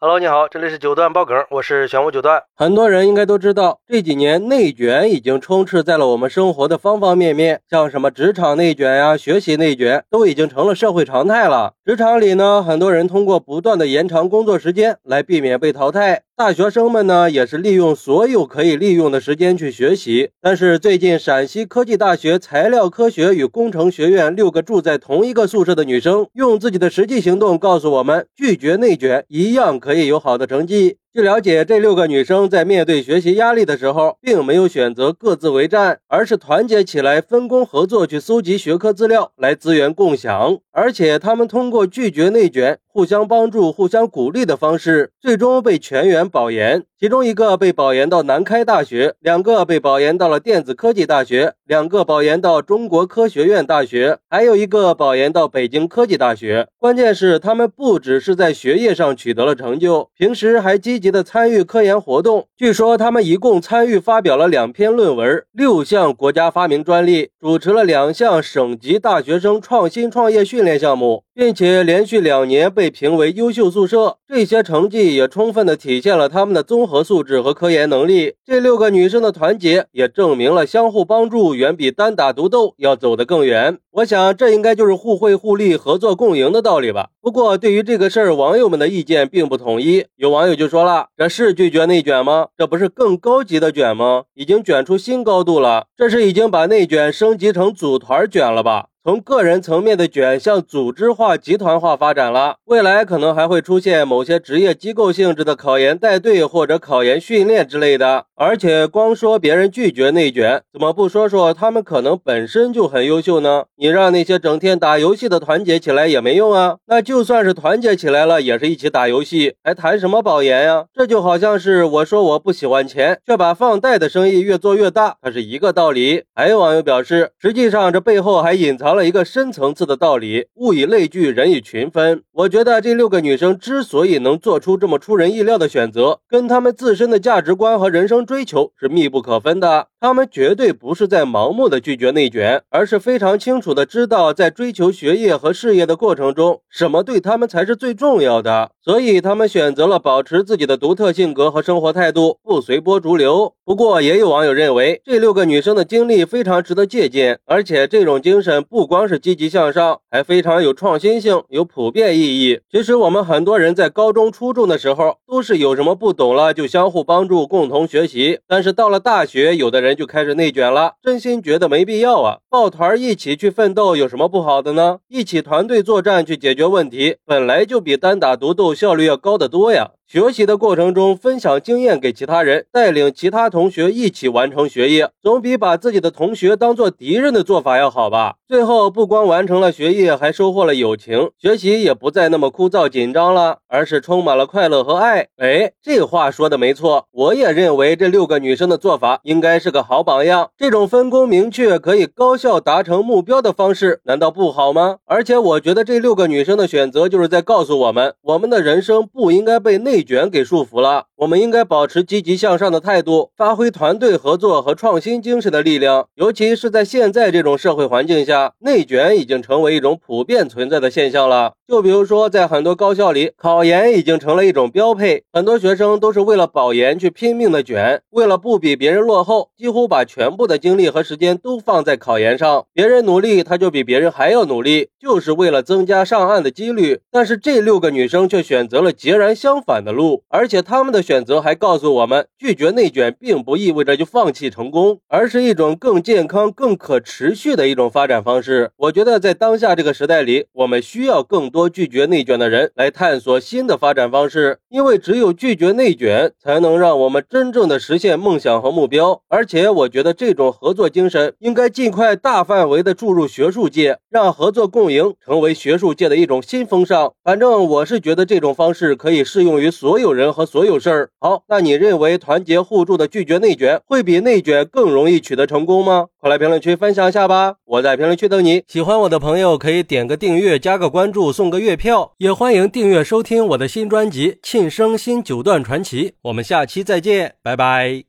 Hello，你好，这里是九段爆梗，我是玄武九段。很多人应该都知道，这几年内卷已经充斥在了我们生活的方方面面，像什么职场内卷呀、学习内卷，都已经成了社会常态了。职场里呢，很多人通过不断的延长工作时间来避免被淘汰。大学生们呢，也是利用所有可以利用的时间去学习。但是最近，陕西科技大学材料科学与工程学院六个住在同一个宿舍的女生，用自己的实际行动告诉我们，拒绝内卷一样可以有好的成绩。据了解，这六个女生在面对学习压力的时候，并没有选择各自为战，而是团结起来，分工合作去搜集学科资料，来资源共享。而且，她们通过拒绝内卷。互相帮助、互相鼓励的方式，最终被全员保研。其中一个被保研到南开大学，两个被保研到了电子科技大学，两个保研到中国科学院大学，还有一个保研到北京科技大学。关键是他们不只是在学业上取得了成就，平时还积积极的参与科研活动。据说他们一共参与发表了两篇论文、六项国家发明专利，主持了两项省级大学生创新创业训练项目，并且连续两年被。评为优秀宿舍，这些成绩也充分的体现了他们的综合素质和科研能力。这六个女生的团结，也证明了相互帮助远比单打独斗要走得更远。我想，这应该就是互惠互利、合作共赢的道理吧。不过，对于这个事儿，网友们的意见并不统一。有网友就说了：“这是拒绝内卷吗？这不是更高级的卷吗？已经卷出新高度了，这是已经把内卷升级成组团卷了吧？”从个人层面的卷向组织化、集团化发展了，未来可能还会出现某些职业机构性质的考研带队或者考研训练之类的。而且光说别人拒绝内卷，怎么不说说他们可能本身就很优秀呢？你让那些整天打游戏的团结起来也没用啊！那就算是团结起来了，也是一起打游戏，还谈什么保研呀？这就好像是我说我不喜欢钱，却把放贷的生意越做越大，它是一个道理。还有网友表示，实际上这背后还隐藏了。一个深层次的道理：物以类聚，人以群分。我觉得这六个女生之所以能做出这么出人意料的选择，跟她们自身的价值观和人生追求是密不可分的。她们绝对不是在盲目的拒绝内卷，而是非常清楚的知道，在追求学业和事业的过程中，什么对他们才是最重要的。所以，她们选择了保持自己的独特性格和生活态度，不随波逐流。不过，也有网友认为，这六个女生的经历非常值得借鉴，而且这种精神不。光是积极向上，还非常有创新性，有普遍意义。其实我们很多人在高中、初中的时候，都是有什么不懂了就相互帮助，共同学习。但是到了大学，有的人人就开始内卷了，真心觉得没必要啊！抱团一起去奋斗有什么不好的呢？一起团队作战去解决问题，本来就比单打独斗效率要高得多呀。学习的过程中，分享经验给其他人，带领其他同学一起完成学业，总比把自己的同学当做敌人的做法要好吧？最后不光完成了学业，还收获了友情，学习也不再那么枯燥紧张了，而是充满了快乐和爱。哎，这话说的没错，我也认为这六个女生的做法应该是个好榜样。这种分工明确、可以高效达成目标的方式，难道不好吗？而且我觉得这六个女生的选择，就是在告诉我们，我们的人生不应该被内。内卷给束缚了，我们应该保持积极向上的态度，发挥团队合作和创新精神的力量。尤其是在现在这种社会环境下，内卷已经成为一种普遍存在的现象了。就比如说，在很多高校里，考研已经成了一种标配，很多学生都是为了保研去拼命的卷，为了不比别人落后，几乎把全部的精力和时间都放在考研上。别人努力，他就比别人还要努力，就是为了增加上岸的几率。但是这六个女生却选择了截然相反的。路，而且他们的选择还告诉我们，拒绝内卷并不意味着就放弃成功，而是一种更健康、更可持续的一种发展方式。我觉得在当下这个时代里，我们需要更多多拒绝内卷的人来探索新的发展方式，因为只有拒绝内卷，才能让我们真正的实现梦想和目标。而且，我觉得这种合作精神应该尽快大范围的注入学术界，让合作共赢成为学术界的一种新风尚。反正我是觉得这种方式可以适用于。所有人和所有事儿，好，那你认为团结互助的拒绝内卷，会比内卷更容易取得成功吗？快来评论区分享一下吧！我在评论区等你。喜欢我的朋友可以点个订阅，加个关注，送个月票，也欢迎订阅收听我的新专辑《庆生新九段传奇》。我们下期再见，拜拜。